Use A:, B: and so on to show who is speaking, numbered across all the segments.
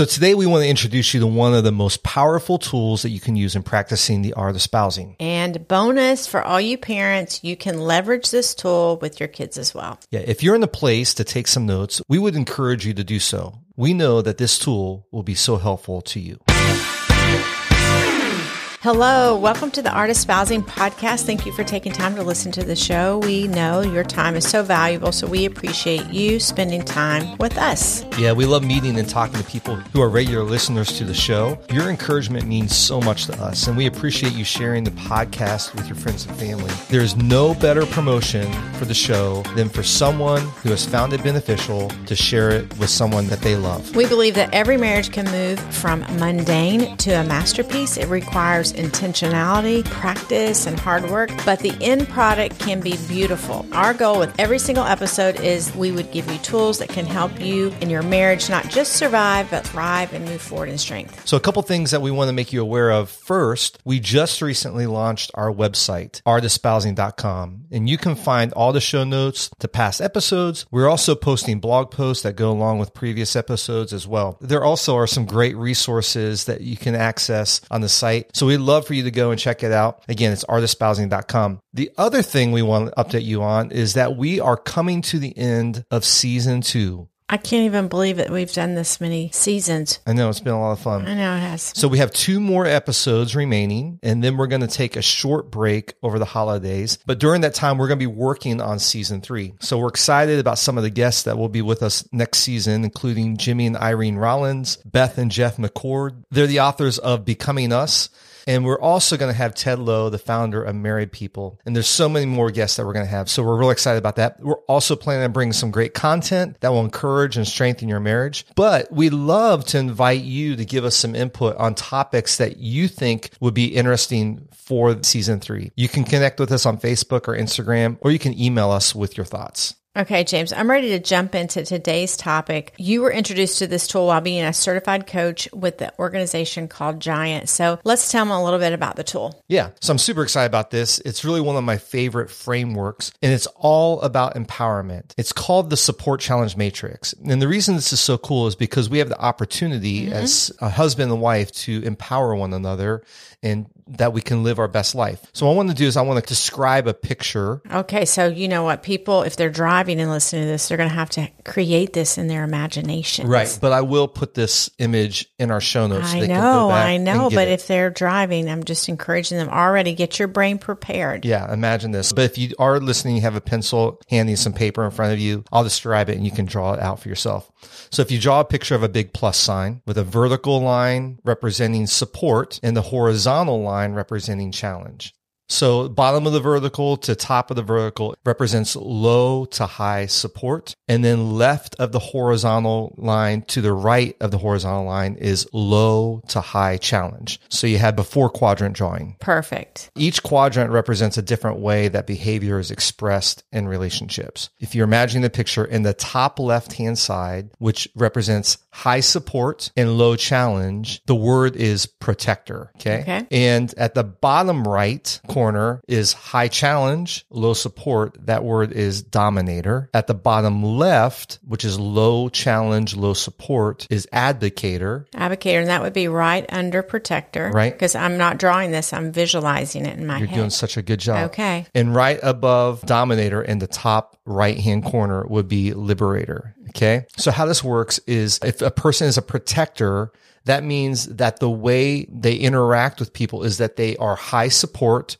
A: So today we want to introduce you to one of the most powerful tools that you can use in practicing the art of spousing.
B: And bonus for all you parents, you can leverage this tool with your kids as well.
A: Yeah, if you're in a place to take some notes, we would encourage you to do so. We know that this tool will be so helpful to you.
B: Hello, welcome to the Art of Spousing podcast. Thank you for taking time to listen to the show. We know your time is so valuable, so we appreciate you spending time with us.
A: Yeah, we love meeting and talking to people who are regular listeners to the show. Your encouragement means so much to us, and we appreciate you sharing the podcast with your friends and family. There's no better promotion for the show than for someone who has found it beneficial to share it with someone that they love.
B: We believe that every marriage can move from mundane to a masterpiece. It requires intentionality, practice, and hard work, but the end product can be beautiful. Our goal with every single episode is we would give you tools that can help you in your marriage not just survive, but thrive and move forward in strength.
A: So, a couple things that we want to make you aware of. First, we just recently launched our website, artofspousing.com, and you can find all the show notes to past episodes. We're also posting blog posts that go along with previous episodes as well. There also are some great resources that you can access on the site. So, we love for you to go and check it out. Again, it's artofspousing.com. The other thing we want to update you on is that we are coming to the end of season two.
B: I can't even believe that we've done this many seasons.
A: I know it's been a lot of fun.
B: I know it has.
A: So we have two more episodes remaining, and then we're going to take a short break over the holidays. But during that time, we're going to be working on season three. So we're excited about some of the guests that will be with us next season, including Jimmy and Irene Rollins, Beth and Jeff McCord. They're the authors of Becoming Us and we're also going to have Ted Lowe, the founder of Married People. And there's so many more guests that we're going to have. So we're really excited about that. We're also planning on bringing some great content that will encourage and strengthen your marriage. But we love to invite you to give us some input on topics that you think would be interesting for season three. You can connect with us on Facebook or Instagram, or you can email us with your thoughts.
B: Okay, James, I'm ready to jump into today's topic. You were introduced to this tool while being a certified coach with the organization called Giant. So let's tell them a little bit about the tool.
A: Yeah. So I'm super excited about this. It's really one of my favorite frameworks and it's all about empowerment. It's called the support challenge matrix. And the reason this is so cool is because we have the opportunity mm-hmm. as a husband and wife to empower one another and that we can live our best life. So what I want to do is I want to describe a picture.
B: Okay, so you know what people if they're driving and listening to this, they're going to have to create this in their imagination.
A: Right, but I will put this image in our show notes.
B: I know, I know, but it. if they're driving, I'm just encouraging them already get your brain prepared.
A: Yeah, imagine this. But if you are listening, you have a pencil handy, some paper in front of you, I'll describe it and you can draw it out for yourself. So if you draw a picture of a big plus sign with a vertical line representing support and the horizontal line representing challenge. So bottom of the vertical to top of the vertical represents low to high support. And then left of the horizontal line to the right of the horizontal line is low to high challenge. So you had before quadrant drawing.
B: Perfect.
A: Each quadrant represents a different way that behavior is expressed in relationships. If you're imagining the picture in the top left hand side, which represents high support and low challenge, the word is protector. Okay.
B: okay.
A: And at the bottom right corner is high challenge, low support. That word is dominator. At the bottom left, which is low challenge, low support, is abdicator.
B: Abdicator. And that would be right under protector.
A: Right.
B: Because I'm not drawing this, I'm visualizing it in my
A: You're
B: head.
A: doing such a good job.
B: Okay.
A: And right above dominator in the top right hand corner would be liberator. Okay. So how this works is if a person is a protector, that means that the way they interact with people is that they are high support,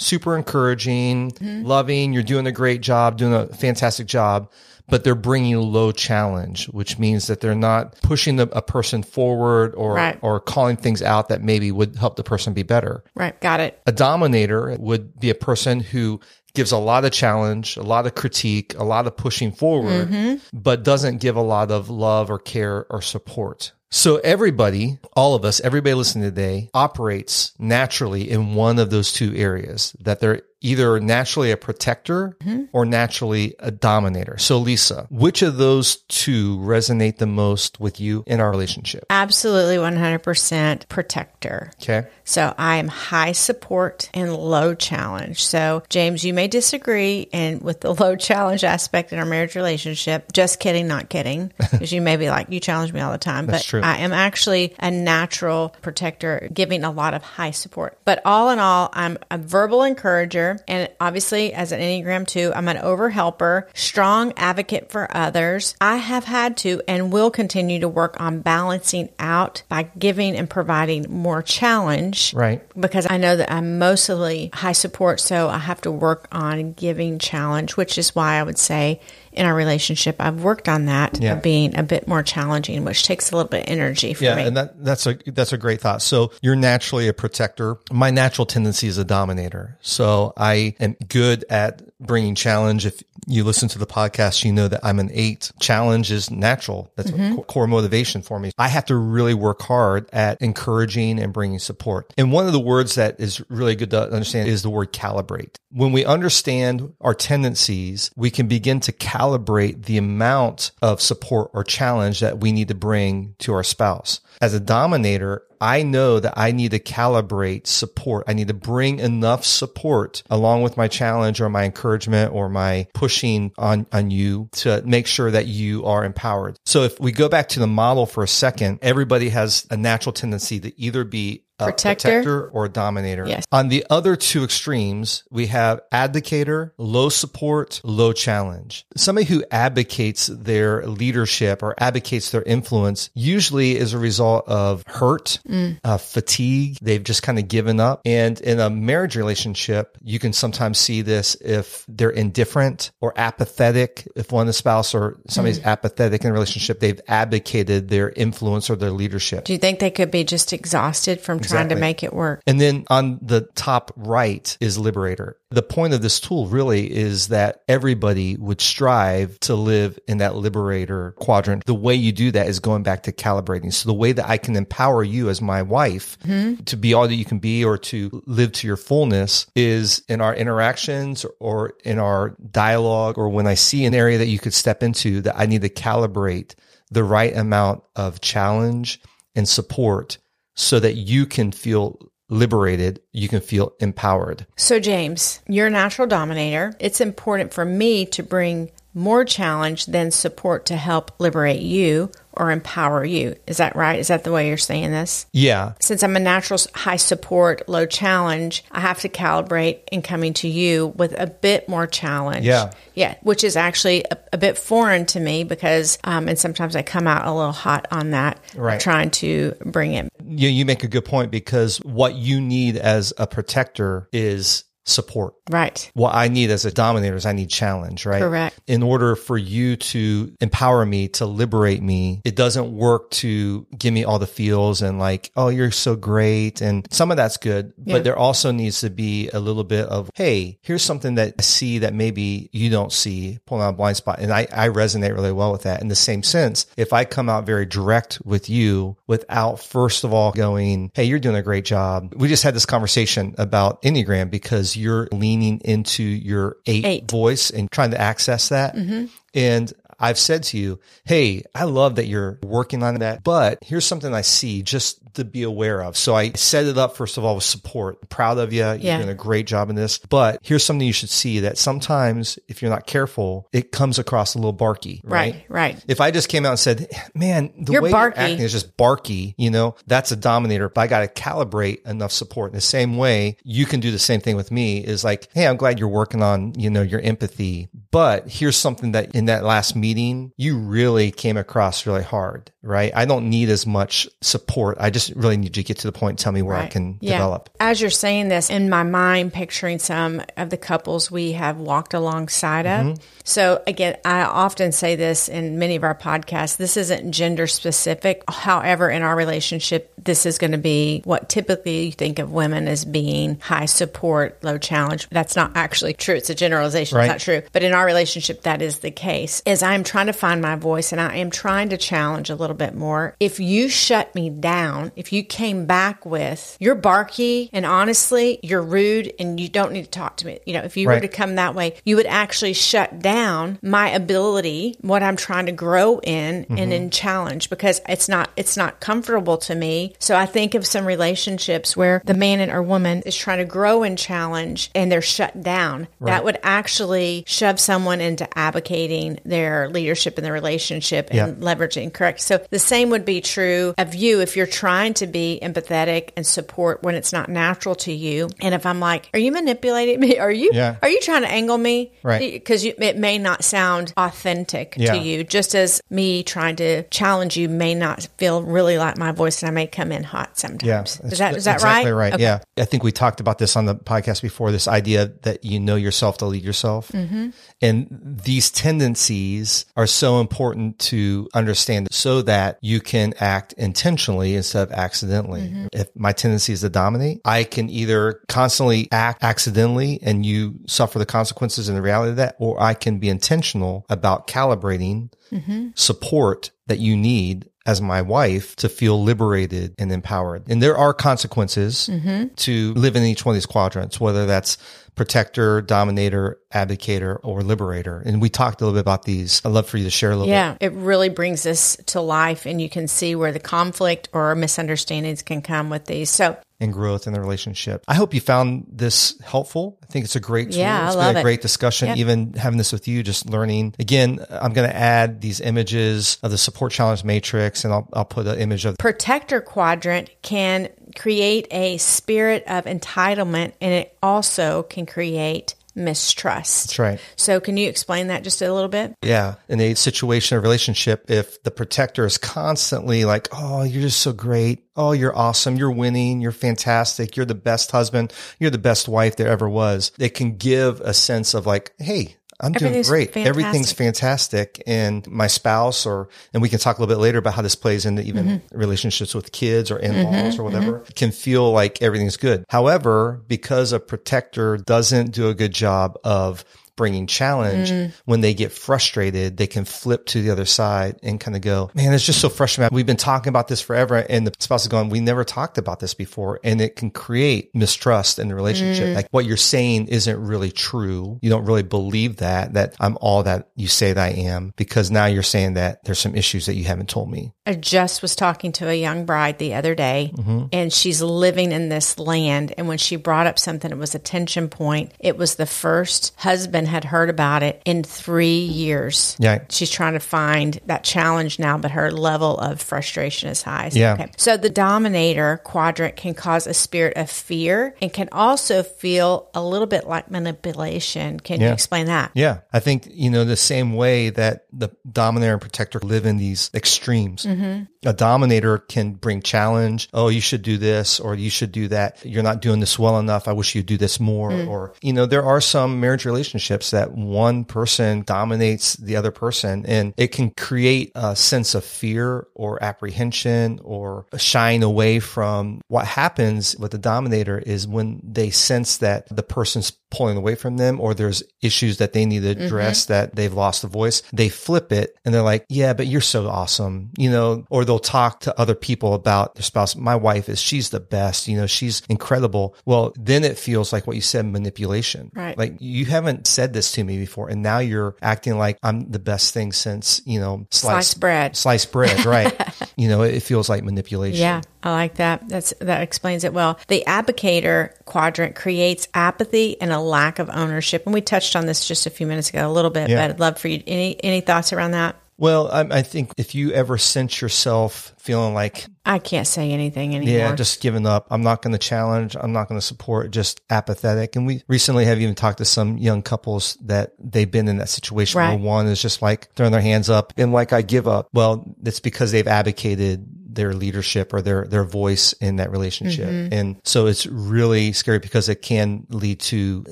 A: super encouraging, mm-hmm. loving. You're doing a great job, doing a fantastic job, but they're bringing low challenge, which means that they're not pushing the, a person forward or,
B: right.
A: or calling things out that maybe would help the person be better.
B: Right. Got it.
A: A dominator would be a person who gives a lot of challenge, a lot of critique, a lot of pushing forward, mm-hmm. but doesn't give a lot of love or care or support. So everybody, all of us, everybody listening today operates naturally in one of those two areas that they're either naturally a protector mm-hmm. or naturally a dominator. So, Lisa, which of those two resonate the most with you in our relationship?
B: Absolutely 100% protector.
A: Okay.
B: So I am high support and low challenge. So James, you may disagree and with the low challenge aspect in our marriage relationship. Just kidding, not kidding. Because you may be like, you challenge me all the time.
A: That's
B: but
A: true.
B: I am actually a natural protector, giving a lot of high support. But all in all, I'm a verbal encourager. And obviously as an Enneagram 2, I'm an over helper, strong advocate for others. I have had to and will continue to work on balancing out by giving and providing more challenge
A: Right.
B: because I know that I'm mostly high support, so I have to work on giving challenge, which is why I would say in our relationship I've worked on that
A: Yeah.
B: of being a bit more challenging, which takes a little bit of energy for
A: Yeah,
B: me.
A: and that that's a that's a great thought. So you're naturally a protector. My natural tendency is a dominator. So I am good at bringing challenge. If you listen to the podcast, you know that I'm an eight. Challenge is natural. That's a co- core motivation for me. I have to really work hard at encouraging and bringing support. And one of the words that is really good to understand is the word calibrate. When we understand our tendencies, we can begin to calibrate the amount of support or challenge that we need to bring to our spouse. As a dominator, I know that I need to calibrate support. I need to bring enough support along with my challenge or my encouragement or my pushing on, on you to make sure that you are empowered. So if we go back to the model for a second, everybody has a natural tendency to either be Uh,
B: protector.
A: protector or a dominator.
B: Yes.
A: On the other two extremes, we have abdicator, low support, low challenge. Somebody who abdicates their leadership or abdicates their influence usually is a result of hurt, mm. uh, fatigue. They've just kind of given up. And in a marriage relationship, you can sometimes see this if they're indifferent or apathetic. If one of the spouse or somebody's mm. apathetic in a relationship, they've abdicated their influence or their leadership.
B: Do you think they could be just exhausted from trying to make it work?
A: And then on the top right is Liberator. The point of this tool really is that everybody would strive to live in that Liberator quadrant. The way you do that is going back to calibrating. So the way that I can empower you as my wife mm-hmm. to be all that you can be or to live to your fullness is in our interactions or in our dialogue or when I see an area that you could step into that I need to calibrate the right amount of challenge and support so that you can feel liberated, you can feel empowered.
B: So, James, you're a natural dominator. It's important for me to bring more challenge than support to help liberate you or empower you. Is that right? Is that the way you're saying this?
A: Yeah.
B: Since I'm a natural high support, low challenge, I have to calibrate in coming to you with a bit more challenge.
A: Yeah.
B: Yeah, which is actually a, a bit foreign to me because, um, and sometimes I come out a little hot on that,
A: Right.
B: trying to bring it.
A: You, you make a good point because what you need as a protector is support.
B: Right.
A: What I need as a dominator is I need challenge, right?
B: Correct.
A: In order for you to empower me, to liberate me, it doesn't work to give me all the feels and like, oh, you're so great. And some of that's good,
B: Yeah.
A: but there also needs to be a little bit of, hey, here's something that I see that maybe you don't see, pulling out a blind spot. And I, I resonate really well with that. In the same sense, if I come out very direct with you without first of all going, hey, you're doing a great job. We just had this conversation about Enneagram because you're leaning into your eight,
B: Eight.
A: voice and trying to access that. Mm-hmm. And I've said to you, Hey, I love that you're working on that, but here's something I see just to be aware of. So I set it up, first of all, with support. Proud of you. You're
B: Yeah.
A: doing a great job in this, but here's something you should see that sometimes if you're not careful, it comes across a little barky, right?
B: Right. Right.
A: If I just came out and said, man, the
B: You're
A: way
B: barky.
A: you're acting is just barky, you know, that's a dominator, but I got to calibrate enough support. In the same way, you can do the same thing with me is like, Hey, I'm glad you're working on, you know, your empathy, but here's something that in that last meeting, you really came across really hard, right? I don't need as much support. I just really need to get to the point tell me where I can
B: Yeah.
A: develop.
B: As you're saying this, in my mind, picturing some of the couples we have walked alongside
A: Mm-hmm.
B: of. So, again, I often say this in many of our podcasts this isn't gender specific. However, in our relationship, this is going to be what typically you think of women as being high support, low challenge. That's not actually true. It's a generalization.
A: Right.
B: It's not true. But in our relationship, that is the case. As I'm trying to find my voice and I am trying to challenge a little little bit more. If you shut me down, if you came back with you're barky and honestly you're rude and you don't need to talk to me, you know, if you
A: Right.
B: were to come that way, you would actually shut down my ability, what I'm trying to grow in and mm-hmm. in challenge because it's not it's not comfortable to me. So I think of some relationships where the man and or woman is trying to grow and challenge and they're shut down. That would actually shove someone into abdicating their leadership in the relationship and
A: Yeah.
B: leveraging correct. So the same would be true of you if you're trying to be empathetic and support when it's not natural to you. And if I'm like, "Are you manipulating me? Are you
A: Yeah.
B: are you trying to angle me?"
A: Right.
B: Because it may not sound authentic
A: Yeah.
B: to you, just as me trying to challenge you may not feel really like my voice, and I may come in hot sometimes.
A: Yeah,
B: is that is that
A: exactly
B: right?
A: right?
B: Okay.
A: Yeah, I think we talked about this on the podcast before. This idea that you know yourself to lead yourself,
B: Mm-hmm.
A: and these tendencies are so important to understand, so that you can act intentionally instead of accidentally.
B: Mm-hmm.
A: If my tendency is to dominate, I can either constantly act accidentally, and you suffer the consequences and the reality of that, or I can be intentional about calibrating
B: Mm-hmm.
A: support that you need as my wife to feel liberated and empowered. And there are consequences
B: Mm-hmm.
A: to live in each one of these quadrants, whether that's protector, dominator, abdicator, or liberator. And we talked a little bit about these. I'd love for you to share a little bit.
B: Yeah, it really brings this to life, and you can see where the conflict or misunderstandings can come with these. So,
A: and growth in the relationship. I hope you found this helpful. I think it's a great tool.
B: Yeah, I
A: It's
B: love
A: been a
B: it.
A: great discussion,
B: Yep.
A: even having this with you, just learning. Again, I'm going to add these images of the support challenge matrix and I'll, I'll put an image of
B: protector quadrant can create a spirit of entitlement, and it also can create mistrust.
A: That's right.
B: So, can you explain that just a little bit?
A: Yeah. In a situation or relationship, if the protector is constantly like, Oh, you're just so great. Oh, you're awesome. You're winning. You're fantastic. You're the best husband. You're the best wife there ever was. It can give a sense of like, Hey, I'm doing great.
B: fantastic.
A: Everything's fantastic. And my spouse or, and we can talk a little bit later about how this plays into even
B: Mm-hmm.
A: relationships with kids or in-laws or whatever can feel like everything's good. However, because a protector doesn't do a good job of bringing challenge
B: Mm.
A: when they get frustrated they can flip to the other side and kind of go man it's just so frustrating we've been talking about this forever and the spouse is going we never talked about this before and it can create mistrust in the relationship
B: Mm.
A: like what you're saying isn't really true you don't really believe that that i'm all that you say that i am because now you're saying that there's some issues that you haven't told me
B: I just was talking to a young bride the other day,
A: Mm-hmm.
B: and she's living in this land. And when she brought up something, it was a tension point. It was the first husband had heard about it in three years.
A: Yeah.
B: She's trying to find that challenge now, but her level of frustration is high. So,
A: Yeah.
B: Okay. So the dominator quadrant can cause a spirit of fear and can also feel a little bit like manipulation. Can you explain that?
A: Yeah. I think, you know, the same way that the dominator and protector live in these extremes. Mm-hmm. A dominator can bring challenge. Oh, you should do this or you should do that. You're not doing this well enough. I wish you'd do this more. Mm. Or, you know, there are some marriage relationships that one person dominates the other person and it can create a sense of fear or apprehension or shying away from what happens with the dominator is when they sense that the person's pulling away from them or there's issues that they need to mm-hmm. address that they've lost a voice, they flip it and they're like, yeah, but you're so awesome, you know, or they'll talk to other people about their spouse. My wife is, she's the best, you know, she's incredible. Well, then it feels like what you said, manipulation.
B: Right.
A: Like you haven't said this to me before. And now you're acting like I'm the best thing since, you know,
B: Sliced bread.
A: Sliced bread, right. you know, it feels like manipulation.
B: Yeah, I like that. That's that explains it well. The abdicator quadrant creates apathy and a lack of ownership, and we touched on this just a few minutes ago, a little bit.
A: Yeah.
B: But I'd love for you any any thoughts around that.
A: Well, I, I think if you ever sense yourself feeling like,
B: I can't say anything anymore.
A: yeah, just giving up, I'm not going to challenge, I'm not going to support, just apathetic. And we recently have even talked to some young couples that they've been in that situation where one is just like throwing their hands up and like, I give up. Well, it's because they've abdicated their leadership or their, their voice in that relationship.
B: Mm-hmm.
A: And so it's really scary because it can lead to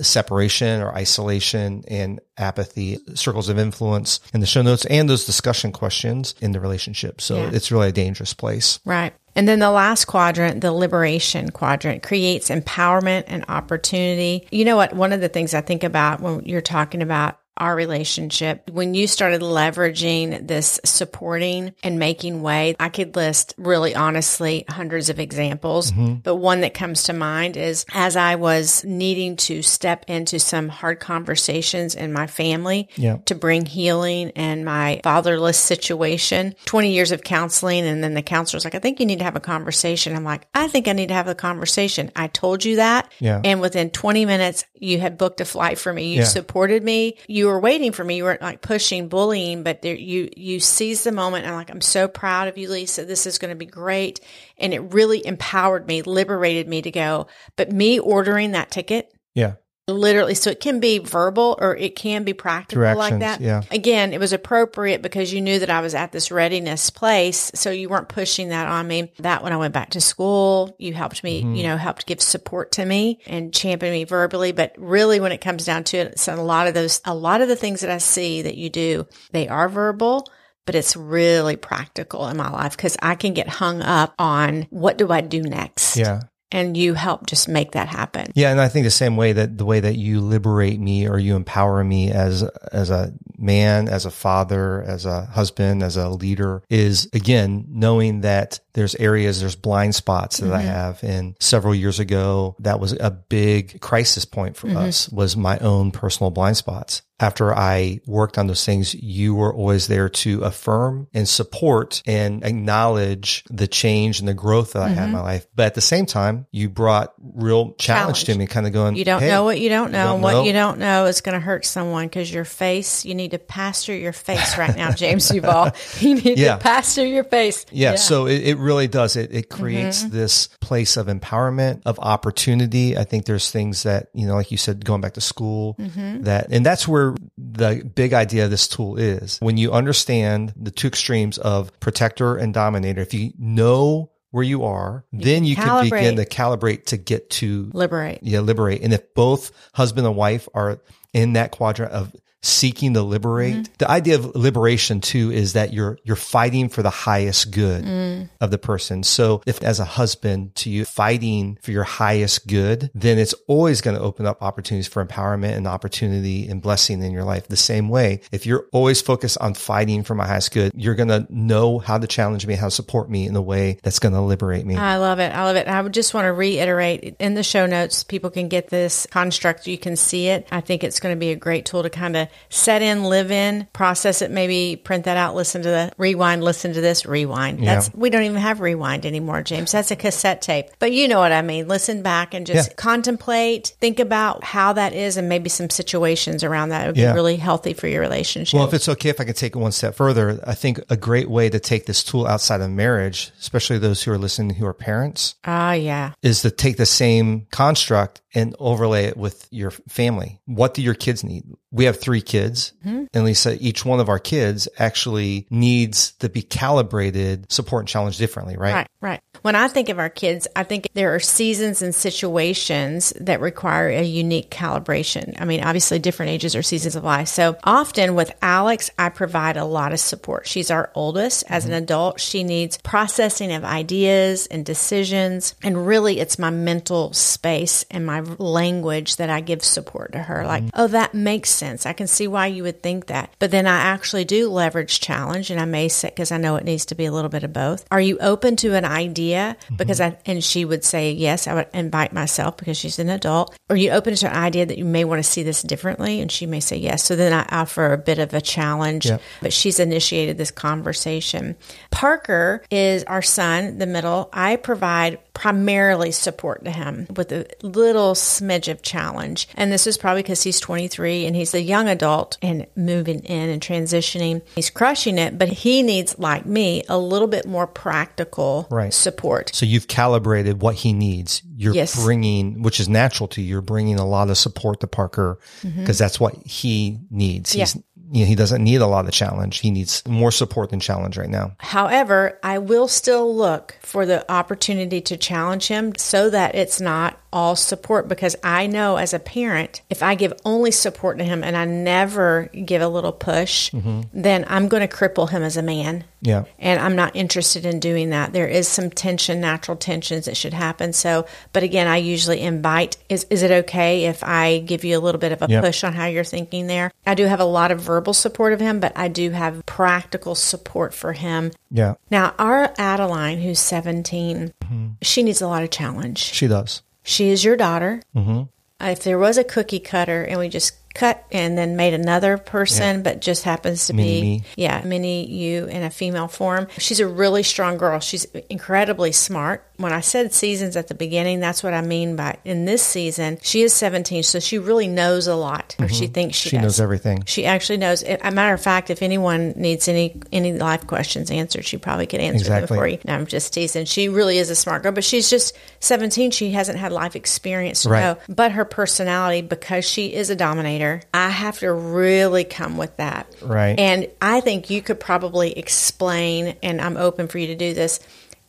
A: separation or isolation and apathy, circles of influence in the show notes and those discussion questions in the relationship. So
B: Yeah.
A: it's really a dangerous place.
B: Right. And then the last quadrant, the liberation quadrant, creates empowerment and opportunity. You know what? One of the things I think about when you're talking about our relationship. When you started leveraging this supporting and making way, I could list really honestly hundreds of examples. Mm-hmm. But one that comes to mind is as I was needing to step into some hard conversations in my family
A: Yeah.
B: to bring healing and my fatherless situation, 20 years of counseling. And then the counselor's like, I think you need to have a conversation. I'm like, I think I need to have a conversation. I told you that.
A: Yeah.
B: And within 20 minutes, you had booked a flight for me. You
A: Yeah.
B: supported me. You were waiting for me. You weren't like pushing, bullying, but there, you, you seized the moment. And like, I'm so proud of you, Lisa. This is going to be great. And it really empowered me, liberated me to go. But me ordering that ticket,
A: Yeah.
B: Literally so it can be verbal or it can be practical like that
A: yeah.
B: again it was appropriate because you knew that i was at this readiness place so you weren't pushing that on me that when i went back to school you helped me
A: Mm-hmm.
B: you know helped give support to me and champion me verbally but really when it comes down to it so a lot of those a lot of the things that i see that you do they are verbal but it's really practical in my life because I can get hung up on what do I do next?
A: Yeah.
B: And you help just make that happen.
A: Yeah, and I think the same way that the way that you liberate me or you empower me as as a man, as a father, as a husband, as a leader is again knowing that there's areas, there's blind spots that I mm-hmm. have. And several years ago, that was a big crisis point for mm-hmm. us was my own personal blind spots. After I worked on those things, you were always there to affirm and support and acknowledge the change and the growth that I had in my life. But at the same time, you brought real challenge, to me, kind of going,
B: You don't
A: "Hey,
B: know what you don't know.
A: don't
B: what
A: know.
B: you don't know is going to hurt someone because your face, you need to pastor your face right now, James Duvall. You need
A: Yeah.
B: to pastor your face.
A: Yeah, so it, it really does. It, it creates
B: Mm-hmm.
A: this place of empowerment, of opportunity. I think there's things that, you know, like you said, going back to school,
B: Mm-hmm.
A: that, and that's where the big idea of this tool is. When you understand the two extremes of protector and dominator, if you know where you are, then you can begin to calibrate to get to
B: Liberate.
A: yeah, liberate. And if both husband and wife are in that quadrant of seeking to liberate,
B: Mm-hmm.
A: the idea of liberation too is that you're you're fighting for the highest good
B: Mm.
A: of the person. So if as a husband to you fighting for your highest good, then it's always going to open up opportunities for empowerment and opportunity and blessing in your life. The same way, if you're always focused on fighting for my highest good, you're going to know how to challenge me, how to support me in a way that's going to liberate me.
B: I love it. I love it. I would just want to reiterate in the show notes, people can get this construct. You can see it. I think it's going to be a great tool to kind of set in, live in, process it, maybe print that out, listen to the rewind, listen to this, rewind. That's, we don't even have rewind anymore, James. That's a cassette tape, but you know what I mean. Listen back and just
A: Yeah.
B: contemplate, think about how that is and maybe some situations around that. It would
A: Yeah.
B: be really healthy for your relationship.
A: Well, if it's okay, if I can take it one step further, I think a great way to take this tool outside of marriage, especially those who are listening who are parents,
B: Ah, yeah.
A: is to take the same construct and overlay it with your family. What do your kids need? We have three kids, mm-hmm. and Lisa, each one of our kids actually needs to be calibrated, support and challenge differently, right?
B: Right, right. When I think of our kids, I think there are seasons and situations that require a unique calibration. I mean, obviously, different ages or seasons of life. So often with Alex, I provide a lot of support. She's our oldest. As an mm-hmm. adult, she needs processing of ideas and decisions. And really, it's my mental space and my language that I give support to her. Like, oh, that makes sense. I can see why you would think that. But then I actually do leverage challenge, and I may say, because I know it needs to be a little bit of both. Are you open to an idea? Mm-hmm. Because I, and she would say, yes, I would invite myself because she's an adult. Are you open to an idea that you may want to see this differently? And she may say yes. So then I offer a bit of a challenge,
A: Yep.
B: but she's initiated this conversation. Parker is our son, the middle. I provide primarily support to him with a little smidge of challenge. And this is probably because he's 23 and he's a young adult and moving in and transitioning. He's crushing it, but he needs, like me, a little bit more practical
A: Right.
B: support.
A: So you've calibrated what he needs. You're
B: Yes.
A: bringing, which is natural to you, you're bringing a lot of support to Parker mm-hmm. because that's what he needs. He's, you know, he doesn't need a lot of challenge. He needs more support than challenge right now.
B: However, I will still look for the opportunity to challenge him so that it's not all support because I know as a parent, if I give only support to him and I never give a little push, mm-hmm. then I'm going to cripple him as a man.
A: Yeah.
B: And I'm not interested in doing that. There is some tension, natural tensions that should happen. So, but again, I usually invite is, is it okay if I give you a little bit of a
A: Yep.
B: push on how you're thinking there? I do have a lot of verbal support of him, but I do have practical support for him.
A: Yeah.
B: Now, our Adeline, who's 17, mm-hmm. she needs a lot of challenge.
A: She does.
B: She is your daughter. Mm-hmm. If there was a cookie cutter and we just cut and then made another person, but just happens to
A: Mini
B: be,
A: me.
B: yeah, mini you in a female form, she's a really strong girl. She's incredibly smart. When I said seasons at the beginning, that's what I mean by in this season, she is 17, so she really knows a lot, or she thinks she,
A: Mm-hmm. She
B: does.
A: knows everything.
B: She actually knows. A matter of fact, if anyone needs any any life questions answered, she probably could answer
A: Exactly.
B: them for you. No, I'm just teasing. She really is a smart girl, but she's just 17. She hasn't had life experience to
A: Right.
B: know. But her personality, because she is a dominator, I have to really come with that.
A: Right.
B: And I think you could probably explain, and I'm open for you to do this.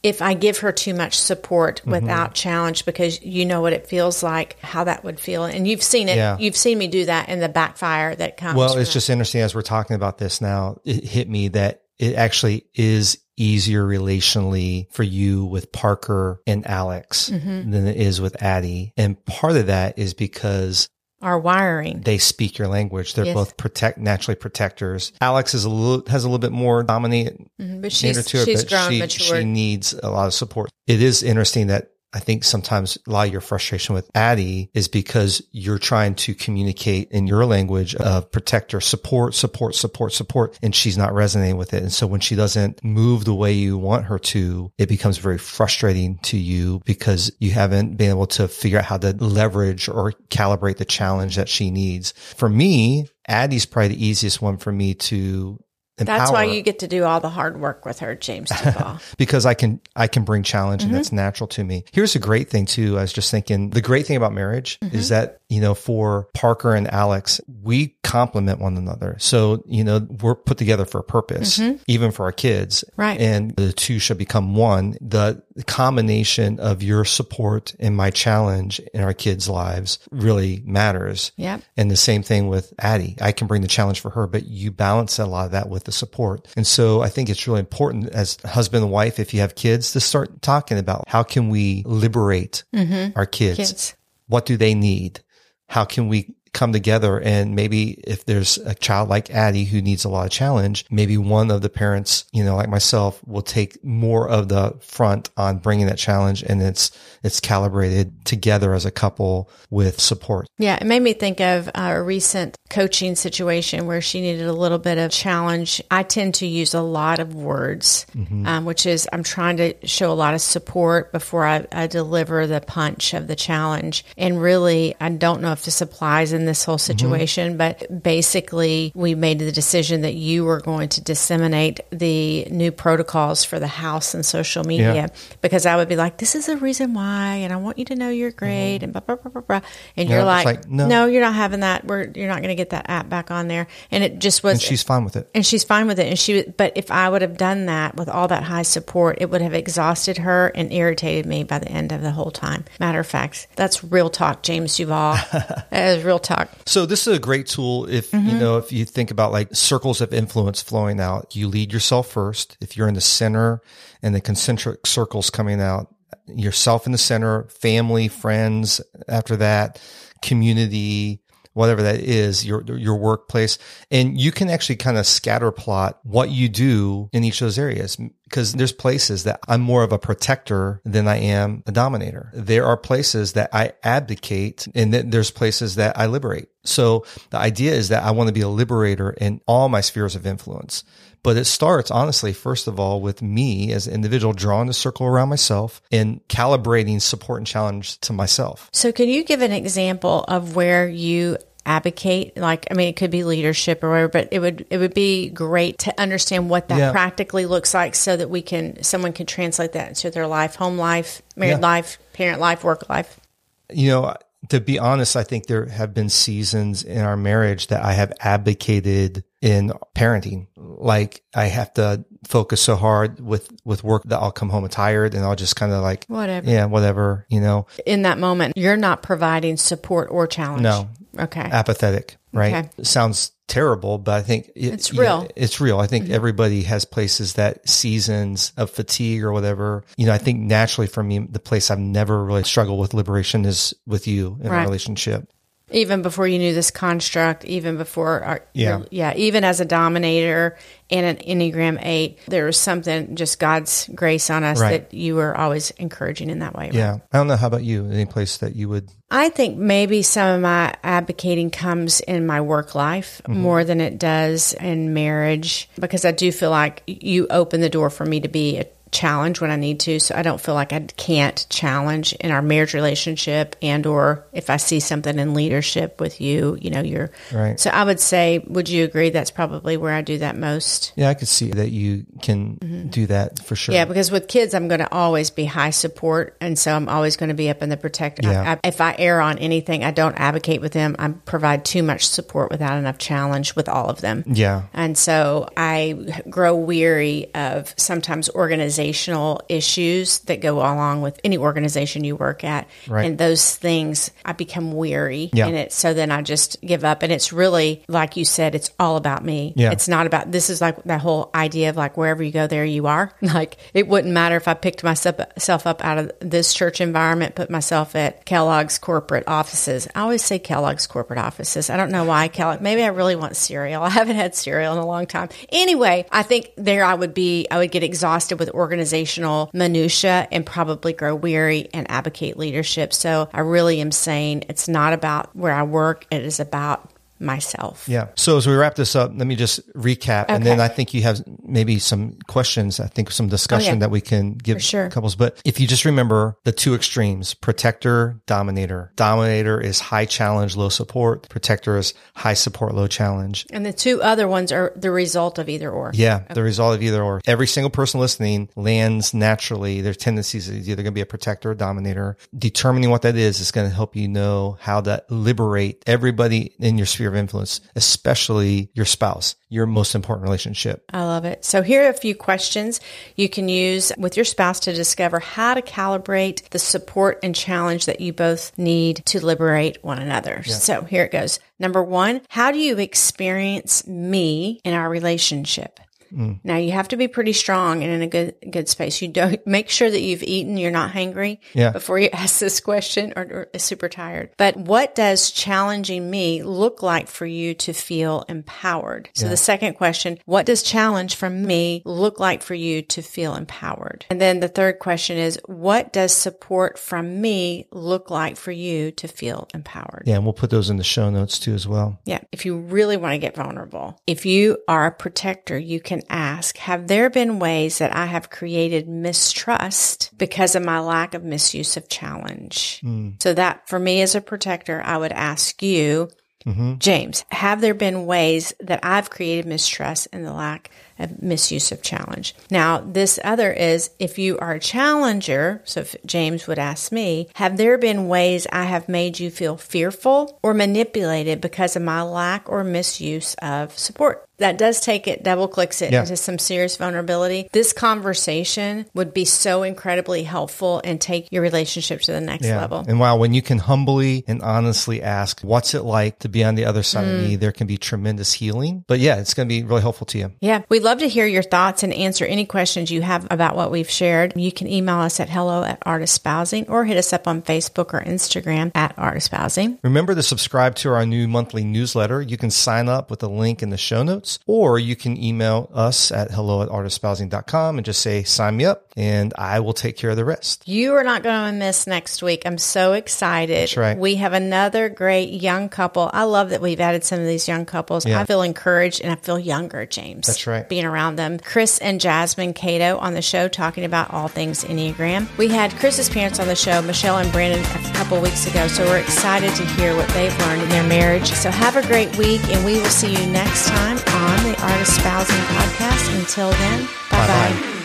B: If I give her too much support
A: Mm-hmm.
B: without challenge, because you know what it feels like, how that would feel, and you've seen it,
A: Yeah.
B: you've seen me do that in the backfire that comes.
A: Well,
B: from
A: it's
B: that.
A: just interesting as we're talking about this now, it hit me that it actually is easier relationally for you with Parker and Alex than it is with Addie. And part of that is because
B: our wiring.
A: they speak your language. They're
B: Yes.
A: both protect naturally protectors. Alex is a little has a little bit more dominant mm-hmm,
B: But
A: nature
B: she's,
A: to it,
B: she's
A: but
B: grown,
A: she,
B: matured.
A: she needs a lot of support. It is interesting that I think sometimes a lot of your frustration with Addie is because you're trying to communicate in your language of protector, support, support, support, support, and she's not resonating with it. And so when she doesn't move the way you want her to, it becomes very frustrating to you because you haven't been able to figure out how to leverage or calibrate the challenge that she needs. For me, Addie's probably the easiest one for me to
B: That's why you get to do all the hard work with her, James
A: because I can I can bring challenge
B: Mm-hmm.
A: and that's natural to me. Here's a great thing too. I was just thinking the great thing about marriage
B: Mm-hmm.
A: is that you know for Parker and Alex we complement one another. So you know we're put together for a purpose, even for our kids.
B: Mm-hmm. Right.
A: And the two should become one. The combination of your support and my challenge in our kids' lives really matters.
B: Yep.
A: And the same thing with Addie. I can bring the challenge for her, but you balance a lot of that with the support. And so I think it's really important as husband and wife, if you have kids, to start talking about how can we liberate mm-hmm. our kids?
B: Kids.
A: What do they need? How can we come together and maybe if there's a child like Addie who needs a lot of challenge, maybe one of the parents, you know, like myself will take more of the front on bringing that challenge and it's, it's calibrated together as a couple with support.
B: Yeah, it made me think of a recent coaching situation where she needed a little bit of challenge. I tend to use a lot of words, um, which is I'm trying to show a lot of support before I, I deliver the punch of the challenge. And really, I don't know if this applies in this whole mm-hmm. situation, but basically, we made the decision that you were going to disseminate the new protocols for the house and social media
A: Yeah.
B: because I would be like, this is the reason why, and I want you to know you're mm-hmm. great, and blah, blah, blah, blah, blah. And
A: Yeah,
B: you're like,
A: like, no.
B: no, you're not having that. We're, you're not going to get that app back on there. And it just was,
A: And she's fine with it.
B: and she's fine with it. And she, but if I would have done that with all that high support, it would have exhausted her and irritated me by the end of the whole time. Matter of fact, that's real talk, James Duvall. that is real talk.
A: So this is a great tool if you mm-hmm. know if you think about like circles of influence flowing out. You lead yourself first. If you're in the center and the concentric circles coming out, yourself in the center, family, friends after that, community, whatever that is, your your workplace, and you can actually kind of scatter plot what you do in each of those areas because there's places that I'm more of a protector than I am a dominator. There are places that I abdicate, and then there's places that I liberate. So the idea is that I want to be a liberator in all my spheres of influence. But it starts honestly, first of all, with me as an individual drawing a circle around myself and calibrating support and challenge to myself.
B: So, can you give an example of where you abdicate? Like, I mean, it could be leadership or whatever, but it would it would be great to understand what that
A: Yeah.
B: practically looks like, so that we can someone can translate that into their life, home life, married
A: Yeah.
B: life, parent life, work life.
A: you know, To be honest, I think there have been seasons in our marriage that I have abdicated in parenting. Like I have to focus so hard with, with work that I'll come home tired and I'll just kind of like,
B: Whatever.
A: yeah, whatever, you know,
B: In that moment, you're not providing support or challenge.
A: no,
B: Okay.
A: apathetic, right?
B: Okay.
A: Sounds terrible, but I think it-
B: It's real. Mm-hmm.
A: it's real. I think everybody has places that seasons of fatigue or whatever. You know, I think naturally for me, the place I've never really struggled with liberation is with you in
B: Right.
A: a relationship.
B: Even before you knew this construct, even before, our,
A: Yeah.
B: yeah, even as a dominator and an Enneagram Eight, there was something just God's grace on us
A: Right.
B: that you were always encouraging in that way. right?
A: Yeah. I don't know. How about you? Any place that you would,
B: I think maybe some of my abdicating comes in my work life
A: Mm-hmm.
B: more than it does in marriage because I do feel like you open the door for me to be a challenge when I need to. So I don't feel like I can't challenge in our marriage relationship and or if I see something in leadership with you, you know, you're
A: Right.
B: So I would say, would you agree that's probably where I do that most?
A: yeah, I could see that you can do that for sure.
B: Mm-hmm. Yeah, because with kids, I'm going to always be high support, and so I'm always going to be up in the protect.
A: Yeah.
B: I, if I err on anything, I don't abdicate with them. I provide too much support without enough challenge with all of them.
A: Yeah.
B: And so I grow weary of sometimes organizational issues that go along with any organization you work at.
A: Right.
B: And those things, I become weary
A: Yeah.
B: in it. So then I just give up. And it's really, like you said, it's all about me.
A: Yeah.
B: It's not about, this is like that whole idea of like wherever you go, there you are. Like it wouldn't matter if I picked myself up out of this church environment, put myself at Kellogg's corporate offices. I always say Kellogg's corporate offices. I don't know why Kellogg. Maybe I really want cereal. I haven't had cereal in a long time. Anyway, I think there I would be, I would get exhausted with organizational minutia and probably grow weary and abdicate leadership. So I really am saying it's not about where I work. It is about myself.
A: Yeah. So as we wrap this up, let me just recap, and then I think you have maybe some questions. I think some discussion
B: Oh, yeah.
A: that we can give
B: sure.
A: couples. But if you just remember the two extremes: protector, dominator. Dominator is high challenge, low support. Protector is high support, low challenge.
B: And the two other ones are the result of either or.
A: Yeah, the result of either or. Every single person listening lands naturally. Their tendencies is either going to be a protector or dominator. Determining what that is is going to help you know how to liberate everybody in your sphere of influence, especially your spouse, your most important relationship.
B: I love it. So here are a few questions you can use with your spouse to discover how to calibrate the support and challenge that you both need to liberate one another. So here it goes. Number one, how do you experience me in our relationship? Mm. Now you have to be pretty strong and in a good good space. You don't make sure that you've eaten, you're not hangry
A: Yeah.
B: before you ask this question or, or super tired. But what does challenging me look like for you to feel empowered? So the second question, what does challenge from me look like for you to feel empowered? And then the third question is, what does support from me look like for you to feel empowered?
A: Yeah, and we'll put those in the show notes too as well.
B: Yeah. If you really want to get vulnerable, if you are a protector, you can ask, have there been ways that I have created mistrust because of my lack of misuse of challenge? Hmm. So that for me as a protector, I would ask you, mm-hmm. James, have there been ways that I've created mistrust and the lack of misuse of challenge? Now, this other is if you are a challenger, so if James would ask me, have there been ways I have made you feel fearful or manipulated because of my lack or misuse of support? That does take it, double clicks it
A: Yeah.
B: into some serious vulnerability. This conversation would be so incredibly helpful and take your relationship to the next
A: Yeah.
B: level.
A: And wow, when you can humbly and honestly ask, what's it like to be on the other side
B: Mm.
A: of me? There can be tremendous healing. But yeah, it's going to be really helpful to you.
B: Yeah, we'd love to hear your thoughts and answer any questions you have about what we've shared. You can email us at hello at art of spousing or hit us up on Facebook or Instagram at art of spousing.
A: Remember to subscribe to our new monthly newsletter. You can sign up with the link in the show notes, or you can email us at hello at artofspousing.com and just say, sign me up, and I will take care of the rest.
B: You are not going to miss next week. I'm so excited.
A: That's right.
B: We have another great young couple. I love that we've added some of these young couples.
A: Yeah.
B: I feel encouraged and I feel younger, James.
A: That's right.
B: Being around them. Chris and Jasmine Cato on the show talking about all things Enneagram. We had Chris's parents on the show, Michelle and Brandon, a couple weeks ago. So we're excited to hear what they've learned in their marriage. So have a great week and we will see you next time on the Art of Spousing podcast. Until then, bye bye.